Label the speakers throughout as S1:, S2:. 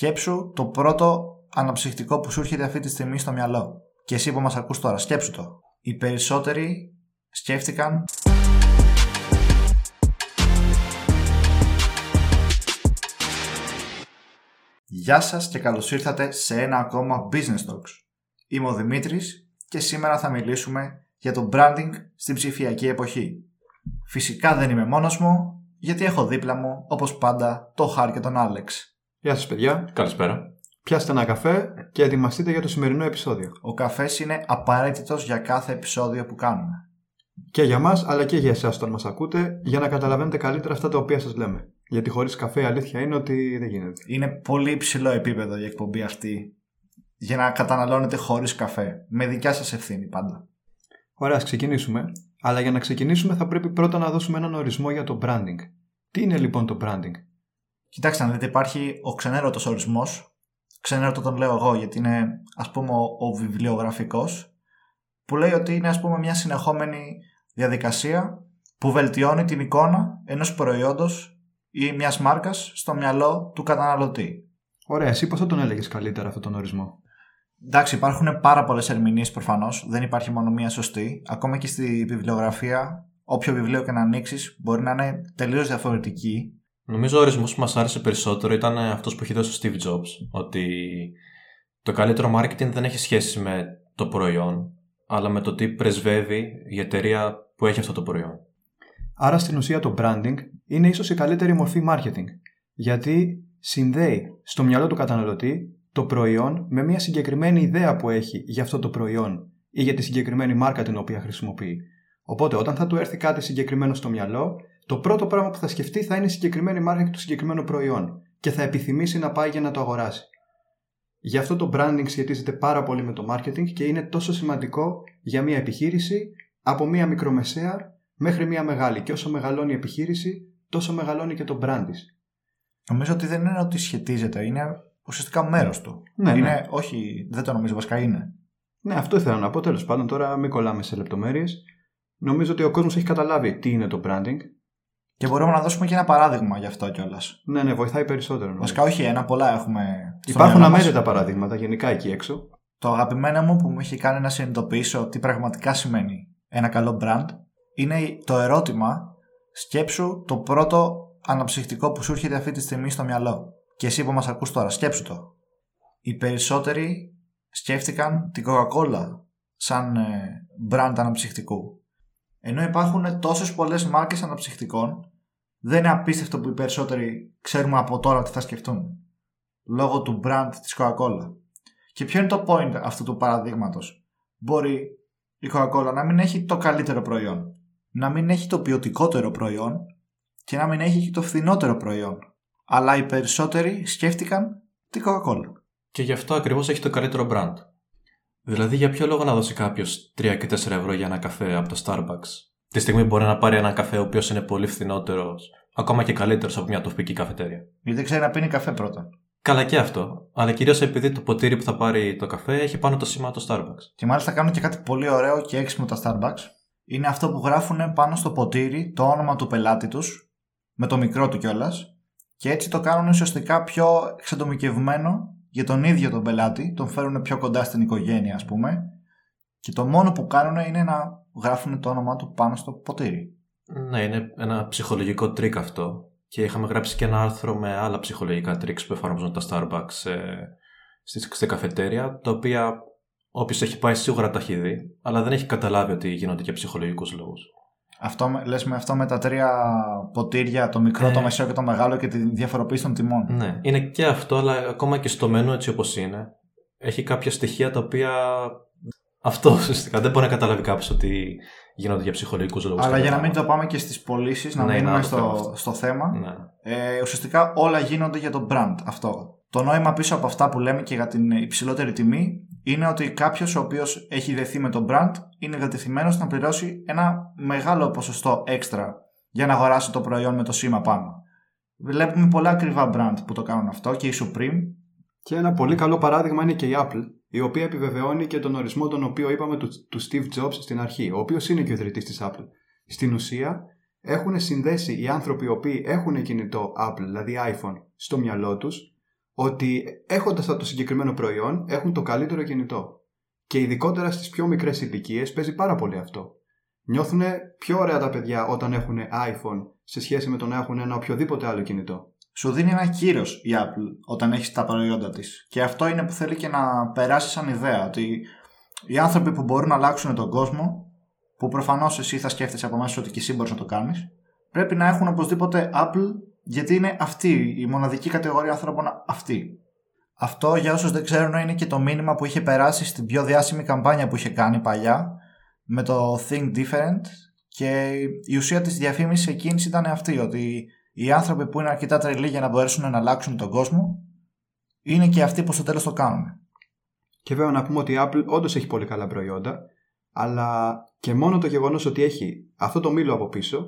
S1: Σκέψου το πρώτο αναψυχτικό που σου έρχεται αυτή τη στιγμή στο μυαλό. Και εσύ που μας ακούς τώρα, σκέψου το. Οι περισσότεροι σκέφτηκαν Γεια σας και καλώς ήρθατε σε ένα ακόμα Business Talks. Είμαι ο Δημήτρης και σήμερα θα μιλήσουμε για το branding στην ψηφιακή εποχή. Φυσικά δεν είμαι μόνος μου, γιατί έχω δίπλα μου, όπως πάντα, το Χάρ και τον Άλεξ.
S2: Γεια σας παιδιά.
S3: Καλησπέρα.
S2: Πιάστε ένα καφέ και ετοιμαστείτε για το σημερινό επεισόδιο.
S1: Ο καφές είναι απαραίτητος για κάθε επεισόδιο που κάνουμε.
S2: Και για μας, αλλά και για εσάς όταν μας ακούτε, για να καταλαβαίνετε καλύτερα αυτά τα οποία σας λέμε. Γιατί χωρίς καφέ η αλήθεια είναι ότι δεν γίνεται.
S1: Είναι πολύ υψηλό επίπεδο η εκπομπή αυτή για να καταναλώνετε χωρίς καφέ. Με δικιά σας ευθύνη πάντα.
S2: Ωραία, ας ξεκινήσουμε. Αλλά για να ξεκινήσουμε θα πρέπει πρώτα να δώσουμε έναν ορισμό για το branding. Τι είναι λοιπόν το branding?
S1: Κοιτάξτε να δείτε, υπάρχει ο ξενέρωτος ορισμός. Ξενέρωτο τον λέω εγώ γιατί είναι ας πούμε ο, ο βιβλιογραφικός που λέει ότι είναι ας πούμε μια συνεχόμενη διαδικασία που βελτιώνει την εικόνα ενός προϊόντος ή μιας μάρκας στο μυαλό του καταναλωτή.
S2: Ωραία, εσύ πώς θα τον έλεγες καλύτερα αυτόν τον ορισμό;
S1: Εντάξει, υπάρχουν πάρα πολλές ερμηνείες προφανώς. Δεν υπάρχει μόνο μία σωστή. Ακόμα και στη βιβλιογραφία, όποιο βιβλίο και να ανοίξεις, μπορεί να είναι τελείως διαφορετική.
S3: Νομίζω ο ορισμός που μας άρεσε περισσότερο ήταν αυτός που έχει δώσει ο Steve Jobs. Ότι το καλύτερο marketing δεν έχει σχέση με το προϊόν, αλλά με το τι πρεσβεύει η εταιρεία που έχει αυτό το προϊόν.
S2: Άρα στην ουσία το branding είναι ίσως η καλύτερη μορφή marketing, γιατί συνδέει στο μυαλό του καταναλωτή το προϊόν με μια συγκεκριμένη ιδέα που έχει για αυτό το προϊόν ή για τη συγκεκριμένη μάρκα την οποία χρησιμοποιεί. Οπότε, όταν θα του έρθει κάτι συγκεκριμένο στο μυαλό, το πρώτο πράγμα που θα σκεφτεί θα είναι η συγκεκριμένη μάρκα και το συγκεκριμένο προϊόν και θα επιθυμήσει να πάει για να το αγοράσει. Γι' αυτό το branding σχετίζεται πάρα πολύ με το marketing και είναι τόσο σημαντικό για μια επιχείρηση από μια μικρομεσαία μέχρι μια μεγάλη. Και όσο μεγαλώνει η επιχείρηση, τόσο μεγαλώνει και το brand της.
S1: Νομίζω ότι δεν είναι ότι σχετίζεται, είναι ουσιαστικά μέρος του.
S2: Ναι,
S1: είναι,
S2: ναι.
S1: όχι, δεν το νομίζω, βασικά είναι.
S2: Ναι, αυτό ήθελα να πω. Τέλος πάντων, τώρα μην κολλάμε σε λεπτομέρειες. Νομίζω ότι ο κόσμος έχει καταλάβει τι είναι το branding.
S1: Και μπορούμε να δώσουμε και ένα παράδειγμα γι' αυτό κιόλας.
S2: Ναι, ναι, βοηθάει περισσότερο. νομίζω.
S1: Βασικά, όχι ένα, πολλά έχουμε. στο
S2: Υπάρχουν
S1: μυαλό μας.
S2: αμέτρητα παραδείγματα γενικά εκεί έξω.
S1: Το αγαπημένο μου που μου έχει κάνει να συνειδητοποιήσω τι πραγματικά σημαίνει ένα καλό brand είναι το ερώτημα σκέψου το πρώτο αναψυχτικό που σου έρχεται αυτή τη στιγμή στο μυαλό. Και εσύ που μας ακούς τώρα, σκέψου το. Οι περισσότεροι σκέφτηκαν την Coca-Cola σαν ε, brand αναψυχτικού. Ενώ υπάρχουν τόσες πολλές μάρκες αναψυχτικών, δεν είναι απίστευτο που οι περισσότεροι ξέρουμε από τώρα τι θα σκεφτούν. Λόγω του brand της Coca-Cola. Και ποιο είναι το point αυτού του παραδείγματος; Μπορεί η Coca-Cola να μην έχει το καλύτερο προϊόν, να μην έχει το ποιοτικότερο προϊόν και να μην έχει και το φθηνότερο προϊόν. Αλλά οι περισσότεροι σκέφτηκαν την Coca-Cola.
S3: Και γι' αυτό ακριβώς έχει το καλύτερο brand. Δηλαδή, για ποιο λόγο να δώσει κάποιος 3 και 4 ευρώ για ένα καφέ από το Starbucks; Τη στιγμή μπορεί να πάρει ένα καφέ ο οποίος είναι πολύ φθηνότερος, ακόμα και καλύτερος από μια τοπική καφετέρια.
S1: Γιατί δεν ξέρει να πίνει καφέ πρώτα.
S3: Καλά και αυτό, αλλά κυρίως επειδή το ποτήρι που θα πάρει το καφέ έχει πάνω το σήμα το Starbucks.
S1: Και μάλιστα κάνουν και κάτι πολύ ωραίο και έξυπνο τα Starbucks. Είναι αυτό που γράφουν πάνω στο ποτήρι το όνομα του πελάτη τους, με το μικρό του κιόλας, και έτσι το κάνουν ουσιαστικά πιο εξατομικευμένο για τον ίδιο τον πελάτη, τον φέρουν πιο κοντά στην οικογένεια ας πούμε και το μόνο που κάνουν είναι να γράφουν το όνομά του πάνω στο ποτήρι.
S3: Ναι, είναι ένα ψυχολογικό τρικ αυτό. Και είχαμε γράψει και ένα άρθρο με άλλα ψυχολογικά τρικς που εφαρμόζουν τα Starbucks ε, στη, στη καφετέρια, τα οποία όποιος έχει πάει σίγουρα τα έχει δει, αλλά δεν έχει καταλάβει ότι γίνονται για ψυχολογικούς λόγους.
S1: Αυτό, με- λες με αυτό με τα τρία ποτήρια, το μικρό,
S3: Ε.
S1: το μεσαίο και το μεγάλο και τη διαφοροποίηση των τιμών.
S3: Ναι, είναι και αυτό, αλλά ακόμα και στο μενού έτσι όπως είναι, έχει κάποια στοιχεία τα οποία. Αυτό ουσιαστικά δεν μπορεί να καταλάβει κάποιος ότι γίνονται για ψυχολογικούς λόγους.
S1: Αλλά για να μην το πάμε και στις πωλήσεις, να
S3: Ναι, είναι
S1: μείνουμε
S3: άλλο
S1: στο,
S3: θέμα αυτό.
S1: στο θέμα,
S3: Ναι.
S1: ε, ουσιαστικά όλα γίνονται για το brand αυτό. Το νόημα πίσω από αυτά που λέμε και για την υψηλότερη τιμή είναι ότι κάποιος ο οποίος έχει δεθεί με το brand είναι διατεθειμένος να πληρώσει ένα μεγάλο ποσοστό έξτρα για να αγοράσει το προϊόν με το σήμα πάνω. Βλέπουμε πολλά ακριβά brand που το κάνουν αυτό και η Supreme.
S2: Και ένα πολύ καλό παράδειγμα είναι και η Apple, η οποία επιβεβαιώνει και τον ορισμό τον οποίο είπαμε του, του Steve Jobs στην αρχή, ο οποίος είναι και ο ιδρυτής της Apple. Στην ουσία, έχουν συνδέσει οι άνθρωποι οι οποίοι έχουν κινητό Apple, δηλαδή iPhone, στο μυαλό τους, ότι έχοντας αυτό το συγκεκριμένο προϊόν έχουν το καλύτερο κινητό. Και ειδικότερα στις πιο μικρές ηλικίες παίζει πάρα πολύ αυτό. Νιώθουν πιο ωραία τα παιδιά όταν έχουν iPhone σε σχέση με το να έχουν ένα οποιοδήποτε άλλο κινητό.
S1: Σου δίνει ένα κύρος η Apple όταν έχεις τα προϊόντα της. Και αυτό είναι που θέλει και να περάσει σαν ιδέα. Ότι οι άνθρωποι που μπορούν να αλλάξουν τον κόσμο, που προφανώς εσύ θα σκέφτεσαι από μέσα ότι και εσύ μπορείς να το κάνεις, πρέπει να έχουν οπωσδήποτε Apple, γιατί είναι αυτή η μοναδική κατηγορία ανθρώπων αυτή. Αυτό για όσους δεν ξέρουν είναι και το μήνυμα που είχε περάσει στην πιο διάσημη καμπάνια που είχε κάνει παλιά με το Think Different και η ουσία της διαφήμισης εκείνης ήταν αυτή ότι οι άνθρωποι που είναι αρκετά τρελοί για να μπορέσουν να αλλάξουν τον κόσμο είναι και αυτοί που στο τέλος το κάνουν.
S2: Και βέβαια να πούμε ότι η Apple όντως έχει πολύ καλά προϊόντα αλλά και μόνο το γεγονός ότι έχει αυτό το μήλο από πίσω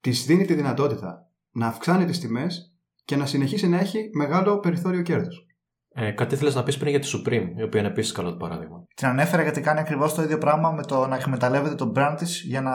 S2: της δίνει τη δυνατότητα να αυξάνει τις τιμές και να συνεχίσει να έχει μεγάλο περιθώριο κέρδους.
S3: Ε, κάτι ήθελε να πεις πριν για τη Supreme, η οποία είναι επίσης καλό το παράδειγμα.
S1: Την ανέφερα γιατί κάνει ακριβώς το ίδιο πράγμα με το να εκμεταλλεύεται τον brand της για να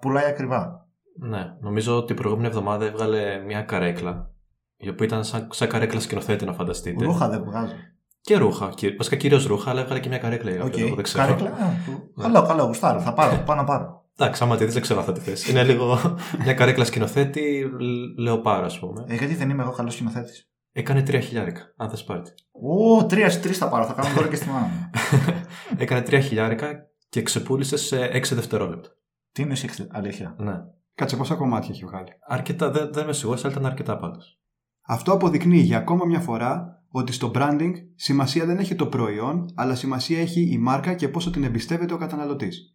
S1: πουλάει ακριβά.
S3: Ναι, νομίζω ότι την προηγούμενη εβδομάδα έβγαλε μια καρέκλα, η οποία ήταν σαν, σαν καρέκλα σκηνοθέτη, να φανταστείτε.
S1: Ρούχα δεν βγάζει.
S3: Και ρούχα. Και, βασικά κυρίως ρούχα, αλλά έβγαλε και μια καρέκλα.
S1: Okay.
S3: δεν ξέρω.
S1: Καρέκλα. Ναι. Καλό, καλό, γουστάρω. Θα πάρω, πάω να πάρω.
S3: Εντάξει, άμα τη δεις, δεν ξέρω θα τη θες. Είναι λίγο μια καρέκλα σκηνοθέτη, λέω πάρα, ας πούμε.
S1: Ε, γιατί δεν είμαι εγώ καλός σκηνοθέτης;
S3: Έκανε τρία χιλιάρικα, αν θες πάρει.
S1: Ω, τρία τρεις θα πάρω, θα κάνω τώρα και στη μάνα μου.
S3: Έκανε τρία χιλιάρικα και ξεπούλησε σε έξι δευτερόλεπτα.
S1: Τι είναι έξι, αλήθεια;
S3: Ναι.
S2: Κάτσε πόσα κομμάτια έχει βγάλει.
S3: Αρκετά, δεν, δεν είμαι σίγουρος, αλλά ήταν αρκετά πάντως.
S2: Αυτό αποδεικνύει για ακόμα μια φορά ότι στο branding σημασία δεν έχει το προϊόν, αλλά σημασία έχει η μάρκα και πόσο την εμπιστεύεται ο καταναλωτής.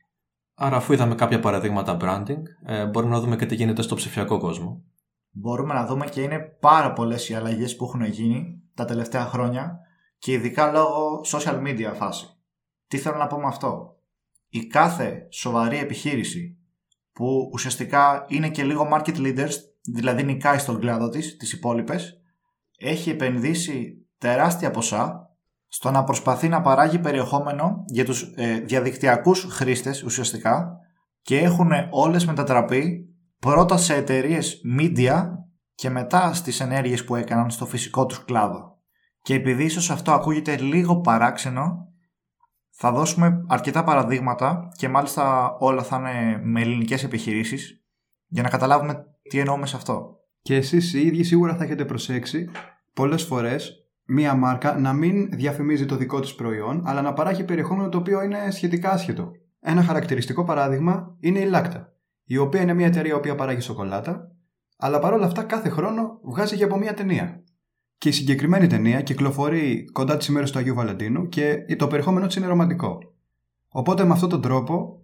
S3: Άρα, αφού είδαμε κάποια παραδείγματα branding, ε, μπορούμε να δούμε και τι γίνεται στο ψηφιακό κόσμο
S1: μπορούμε να δούμε και είναι πάρα πολλές οι αλλαγές που έχουν γίνει τα τελευταία χρόνια και ειδικά λόγω social media φάση. Τι θέλω να πω με αυτό; Η κάθε σοβαρή επιχείρηση που ουσιαστικά είναι και λίγο market leaders, δηλαδή νικάει στον κλάδο της, τις υπόλοιπες, έχει επενδύσει τεράστια ποσά στο να προσπαθεί να παράγει περιεχόμενο για τους ε, διαδικτυακούς χρήστες ουσιαστικά και έχουν όλες μετατραπεί πρώτα σε εταιρείες media και μετά στις ενέργειες που έκαναν στο φυσικό τους κλάδο. Και επειδή ίσως αυτό ακούγεται λίγο παράξενο, θα δώσουμε αρκετά παραδείγματα και μάλιστα όλα θα είναι με ελληνικές επιχειρήσεις για να καταλάβουμε τι εννοούμε σε αυτό.
S2: Και εσείς οι ίδιοι σίγουρα θα έχετε προσέξει πολλές φορές μία μάρκα να μην διαφημίζει το δικό της προϊόν, αλλά να παράγει περιεχόμενο το οποίο είναι σχετικά άσχετο. Ένα χαρακτηριστικό παράδειγμα είναι η Λάκτα η οποία είναι μια εταιρεία που παράγει σοκολάτα, αλλά παρόλα αυτά κάθε χρόνο βγάζει και από μια ταινία. Και η συγκεκριμένη ταινία κυκλοφορεί κοντά τις ημέρες του Αγίου Βαλεντίνου και το περιεχόμενό της είναι ρομαντικό. Οπότε με αυτόν τον τρόπο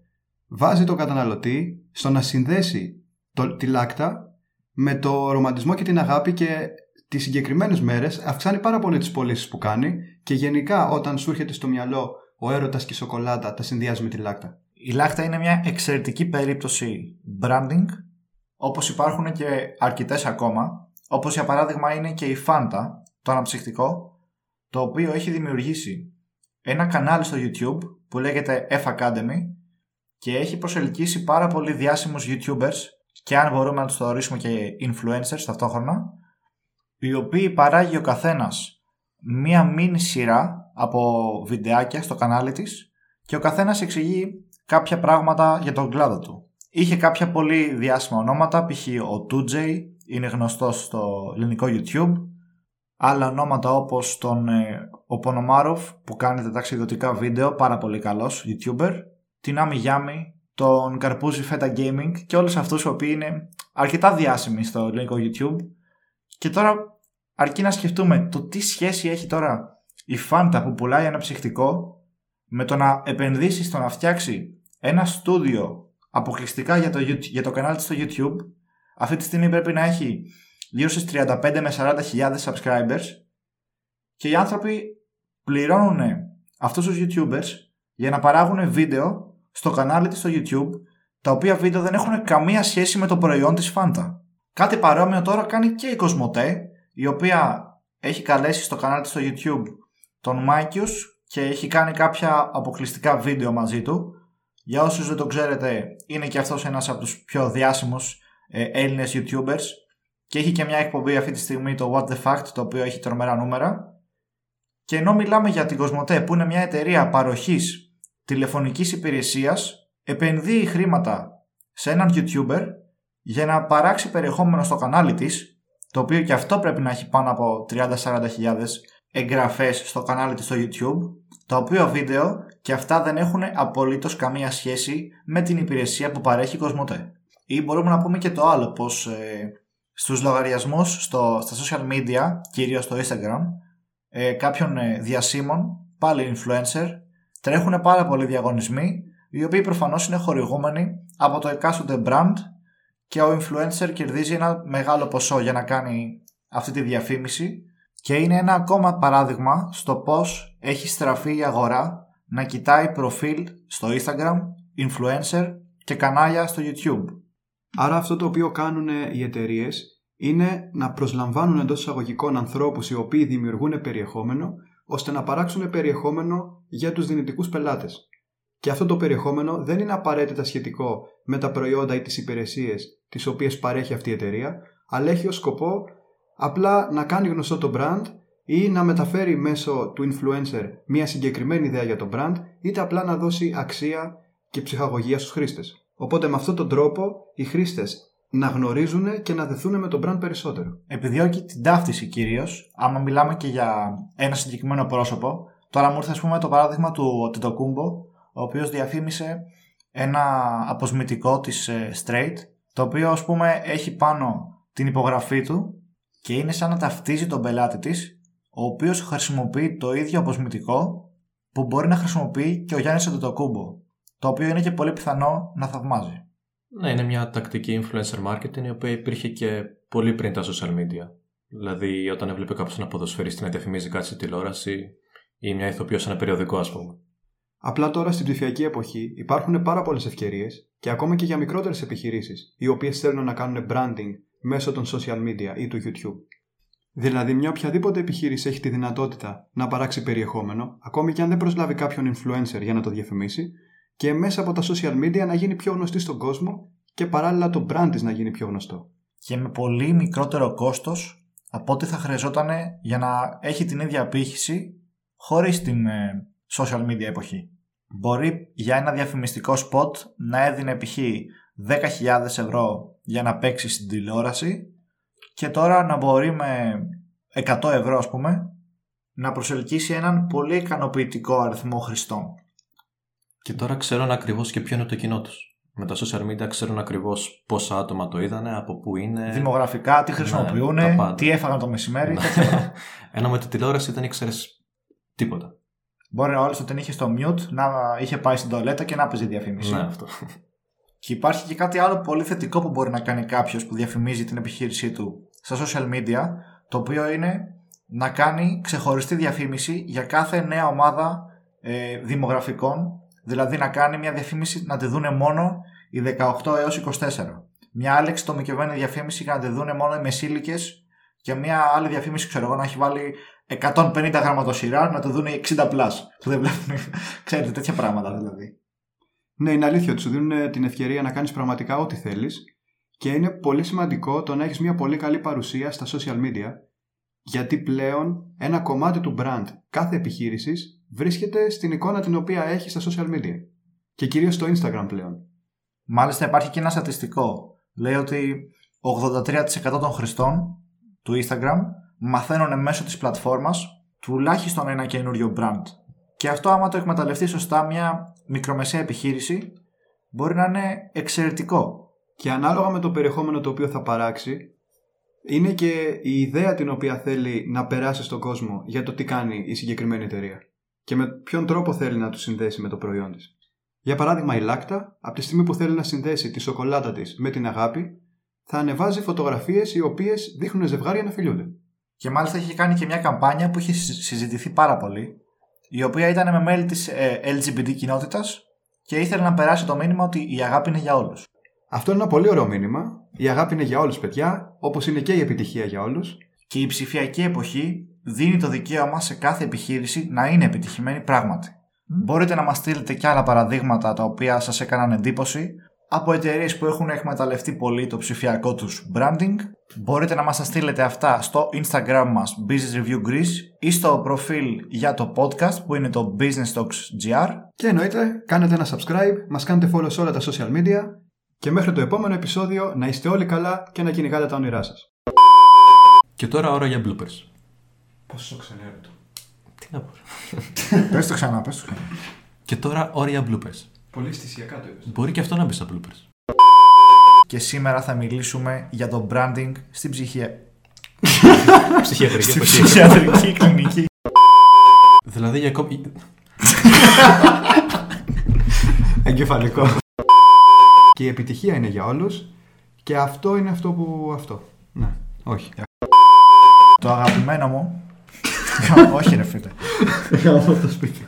S2: βάζει τον καταναλωτή στο να συνδέσει το, τη λάκτα με το ρομαντισμό και την αγάπη και τις συγκεκριμένες μέρες αυξάνει πάρα πολύ τις πωλήσεις που κάνει και γενικά όταν σου έρχεται στο μυαλό ο έρωτας και η σοκολάτα τα συνδυάζει με τη λάκτα.
S1: Η Λάκτα είναι μια εξαιρετική περίπτωση branding, όπως υπάρχουν και αρκετές ακόμα, όπως για παράδειγμα είναι και η Fanta, το αναψυχτικό, το οποίο έχει δημιουργήσει ένα κανάλι στο YouTube που λέγεται F Academy και έχει προσελκύσει πάρα πολύ διάσημους YouTubers και αν μπορούμε να τους θεωρήσουμε και influencers ταυτόχρονα, οι οποίοι παράγει ο καθένας μία μίνι σειρά από βιντεάκια στο κανάλι της και ο καθένας εξηγεί κάποια πράγματα για τον κλάδο του. Είχε κάποια πολύ διάσημα ονόματα, π.χ. ο 2J, είναι γνωστός στο ελληνικό YouTube. Άλλα ονόματα όπως τον ε, ο Πονομάροφ που κάνει τα ταξιδιωτικά βίντεο, πάρα πολύ καλός YouTuber. Την Άμι Yami, τον Καρπούζι Feta Gaming και όλους αυτούς οι οποίοι είναι αρκετά διάσημοι στο ελληνικό YouTube. Και τώρα αρκεί να σκεφτούμε το τι σχέση έχει τώρα η Fanta που πουλάει ένα ψυχτικό με το να επενδύσει στο να φτιάξει ένα στούντιο αποκλειστικά για το, για το κανάλι της στο YouTube αυτή τη στιγμή πρέπει να έχει γύρω στις 35 με 40 χιλιάδες subscribers και οι άνθρωποι πληρώνουν αυτούς τους YouTubers για να παράγουν βίντεο στο κανάλι της στο YouTube τα οποία βίντεο δεν έχουν καμία σχέση με το προϊόν της Fanta. Κάτι παρόμοιο τώρα κάνει και η Κοσμοτέ η οποία έχει καλέσει στο κανάλι της στο YouTube τον Mikeius και έχει κάνει κάποια αποκλειστικά βίντεο μαζί του για όσους δεν το ξέρετε, είναι και αυτός ένας από τους πιο διάσημους ε, Έλληνες YouTubers και έχει και μια εκπομπή αυτή τη στιγμή το What the Fact, το οποίο έχει τρομερά νούμερα. Και ενώ μιλάμε για την Κοσμοτέ που είναι μια εταιρεία παροχής τηλεφωνικής υπηρεσίας, επενδύει χρήματα σε έναν YouTuber για να παράξει περιεχόμενο στο κανάλι της, το οποίο και αυτό πρέπει να έχει πάνω από 30-40 χιλιάδες εγγραφές στο κανάλι της στο YouTube, το οποίο βίντεο και αυτά δεν έχουν απολύτως καμία σχέση με την υπηρεσία που παρέχει η Κοσμοτέ. Ή μπορούμε να πούμε και το άλλο, πως ε, στους λογαριασμούς στο, στα social media, κυρίως στο Instagram, ε, κάποιων ε, διασύμων, πάλι influencer, τρέχουν πάρα πολλοί διαγωνισμοί, οι οποίοι προφανώς είναι χορηγούμενοι από το εκάστοτε brand και ο influencer κερδίζει ένα μεγάλο ποσό για να κάνει αυτή τη διαφήμιση και είναι ένα ακόμα παράδειγμα στο πώς έχει στραφεί η αγορά να κοιτάει προφίλ στο Instagram, influencer και κανάλια στο YouTube.
S2: Άρα αυτό το οποίο κάνουν οι εταιρείες είναι να προσλαμβάνουν εντός εισαγωγικών ανθρώπους οι οποίοι δημιουργούν περιεχόμενο ώστε να παράξουν περιεχόμενο για τους δυνητικούς πελάτες. Και αυτό το περιεχόμενο δεν είναι απαραίτητα σχετικό με τα προϊόντα ή τις υπηρεσίες τις οποίες παρέχει αυτή η εταιρεία, αλλά έχει ως σκοπό απλά να κάνει γνωστό το brand ή να μεταφέρει μέσω του influencer μια συγκεκριμένη ιδέα για το brand, είτε απλά να δώσει αξία και ψυχαγωγία στους χρήστες. Οπότε με αυτόν τον τρόπο οι χρήστες να γνωρίζουν και να δεθούν με τον brand περισσότερο.
S1: Επιδιώκει την ταύτιση κυρίως, άμα μιλάμε και για ένα συγκεκριμένο πρόσωπο. Τώρα μου ήρθε, ας πούμε, το παράδειγμα του Τιτοκούμπο, ο οποίος διαφήμισε ένα αποσμητικό της ε, Straight, το οποίο ας πούμε έχει πάνω την υπογραφή του και είναι σαν να ταυτίζει τον πελάτη της, ο οποίος χρησιμοποιεί το ίδιο αποσμητικό που μπορεί να χρησιμοποιεί και ο Γιάννης Αντετοκούμπο, το οποίο είναι και πολύ πιθανό να θαυμάζει.
S3: Ναι, είναι μια τακτική influencer marketing η οποία υπήρχε και πολύ πριν τα social media. Δηλαδή, όταν έβλεπε κάποιος ένα ποδοσφαιριστή να διαφημίζει κάτι στη τηλεόραση ή μια ηθοποιό σε ένα περιοδικό, ας πούμε.
S2: Απλά τώρα στην ψηφιακή εποχή υπάρχουν πάρα πολλές ευκαιρίες και ακόμα και για μικρότερες επιχειρήσεις, οι οποίες θέλουν να κάνουν branding μέσω των social media ή του YouTube. Δηλαδή, μια οποιαδήποτε επιχείρηση έχει τη δυνατότητα να παράξει περιεχόμενο, ακόμη και αν δεν προσλάβει κάποιον influencer για να το διαφημίσει, και μέσα από τα social media να γίνει πιο γνωστή στον κόσμο και παράλληλα το brand της να γίνει πιο γνωστό.
S1: Και με πολύ μικρότερο κόστος από ό,τι θα χρειαζόταν για να έχει την ίδια απήχηση χωρίς την ε, social media εποχή. Μπορεί για ένα διαφημιστικό spot να έδινε π.χ. 10.000 ευρώ για να παίξει στην τηλεόραση και τώρα να μπορεί με 100 ευρώ ας πούμε να προσελκύσει έναν πολύ ικανοποιητικό αριθμό χρηστών.
S3: Και τώρα ξέρουν ακριβώς και ποιο είναι το κοινό τους. Με τα social media ξέρουν ακριβώς πόσα άτομα το είδανε, από πού είναι.
S1: Δημογραφικά, τι χρησιμοποιούν, ναι, τι έφαγαν το μεσημέρι.
S3: Ενώ με τη τηλεόραση δεν ήξερες τίποτα.
S1: Μπορεί ο άλλος όταν είχε στο mute να είχε πάει στην τολέτα και να παίζει διαφήμιση.
S3: Ναι, αυτό.
S1: Και υπάρχει και κάτι άλλο πολύ θετικό που μπορεί να κάνει κάποιος που διαφημίζει την επιχείρησή του στα social media, το οποίο είναι να κάνει ξεχωριστή διαφήμιση για κάθε νέα ομάδα ε, δημογραφικών Δηλαδή να κάνει μια διαφήμιση να τη δούνε μόνο οι 18 έως 24. Μια άλλη εξτομικευμένη διαφήμιση για να τη δούνε μόνο οι μεσήλικες και μια άλλη διαφήμιση, ξέρω εγώ, να έχει βάλει 150 γραμματοσυρά να το δουν 60 πλάς που δεν βλέπουν, ξέρετε, τέτοια πράγματα δηλαδή.
S2: Ναι, είναι αλήθεια ότι σου δίνουν την ευκαιρία να κάνεις πραγματικά ό,τι θέλεις και είναι πολύ σημαντικό το να έχεις μια πολύ καλή παρουσία στα social media γιατί πλέον ένα κομμάτι του brand κάθε επιχείρησης βρίσκεται στην εικόνα την οποία έχει στα social media. Και κυρίως στο Instagram πλέον.
S1: Μάλιστα υπάρχει και ένα στατιστικό. Λέει ότι 83% των χρηστών του Instagram μαθαίνουν μέσω της πλατφόρμας τουλάχιστον ένα καινούριο brand. Και αυτό άμα το εκμεταλλευτείς σωστά μια μικρομεσαία επιχείρηση μπορεί να είναι εξαιρετικό.
S2: Και ανάλογα με το περιεχόμενο το οποίο θα παράξει είναι και η ιδέα την οποία θέλει να περάσει στον κόσμο για το τι κάνει η συγκεκριμένη εταιρεία και με ποιον τρόπο θέλει να του συνδέσει με το προϊόν της. Για παράδειγμα, η Λάκτα, από τη στιγμή που θέλει να συνδέσει τη σοκολάτα της με την αγάπη, θα ανεβάζει φωτογραφίες οι οποίες δείχνουν ζευγάρια να φιλούνται.
S1: Και μάλιστα έχει κάνει και μια καμπάνια που έχει συζητηθεί πάρα πολύ, η οποία ήταν με μέλη της ε, LGBT κοινότητας και ήθελε να περάσει το μήνυμα ότι η αγάπη είναι για όλους.
S2: Αυτό είναι ένα πολύ ωραίο μήνυμα. Η αγάπη είναι για όλους, παιδιά, όπως είναι και η επιτυχία για όλους.
S1: Και η ψηφιακή εποχή δίνει το δικαίωμα σε κάθε επιχείρηση να είναι επιτυχημένη πράγματι. Μπορείτε να μας στείλετε και άλλα παραδείγματα τα οποία σας έκαναν εντύπωση, από εταιρείες που έχουν εκμεταλλευτεί πολύ το ψηφιακό τους branding. Μπορείτε να μας τα στείλετε αυτά στο Instagram μας Business Review Greece ή στο προφίλ για το podcast που είναι το Business Talks GR.
S2: Και εννοείται, κάνετε ένα subscribe, μας κάνετε follow σε όλα τα social media και μέχρι το επόμενο επεισόδιο να είστε όλοι καλά και να κυνηγάτε τα όνειρά σας.
S3: Και τώρα ώρα για bloopers.
S2: Πόσο ξενέρωτο.
S3: Τι να πω.
S1: πες το ξανά, πες το ξανά.
S3: Και τώρα ώρα για bloopers.
S2: Πολύ αισθησιακά το είπες.
S3: Μπορεί και αυτό να μπει στα bloopers.
S1: Και σήμερα θα μιλήσουμε για το branding στην ψυχία.
S3: Ψυχιατρική
S1: Στην
S3: εποχή.
S1: ψυχιατρική κλινική.
S3: Δηλαδή για κόμπι.
S2: Εγκεφαλικό. και η επιτυχία είναι για όλους και αυτό είναι αυτό που αυτό. Ναι, όχι.
S1: Το αγαπημένο μου. Όχι ρε φίλε.
S2: Γάμο το σπίτι.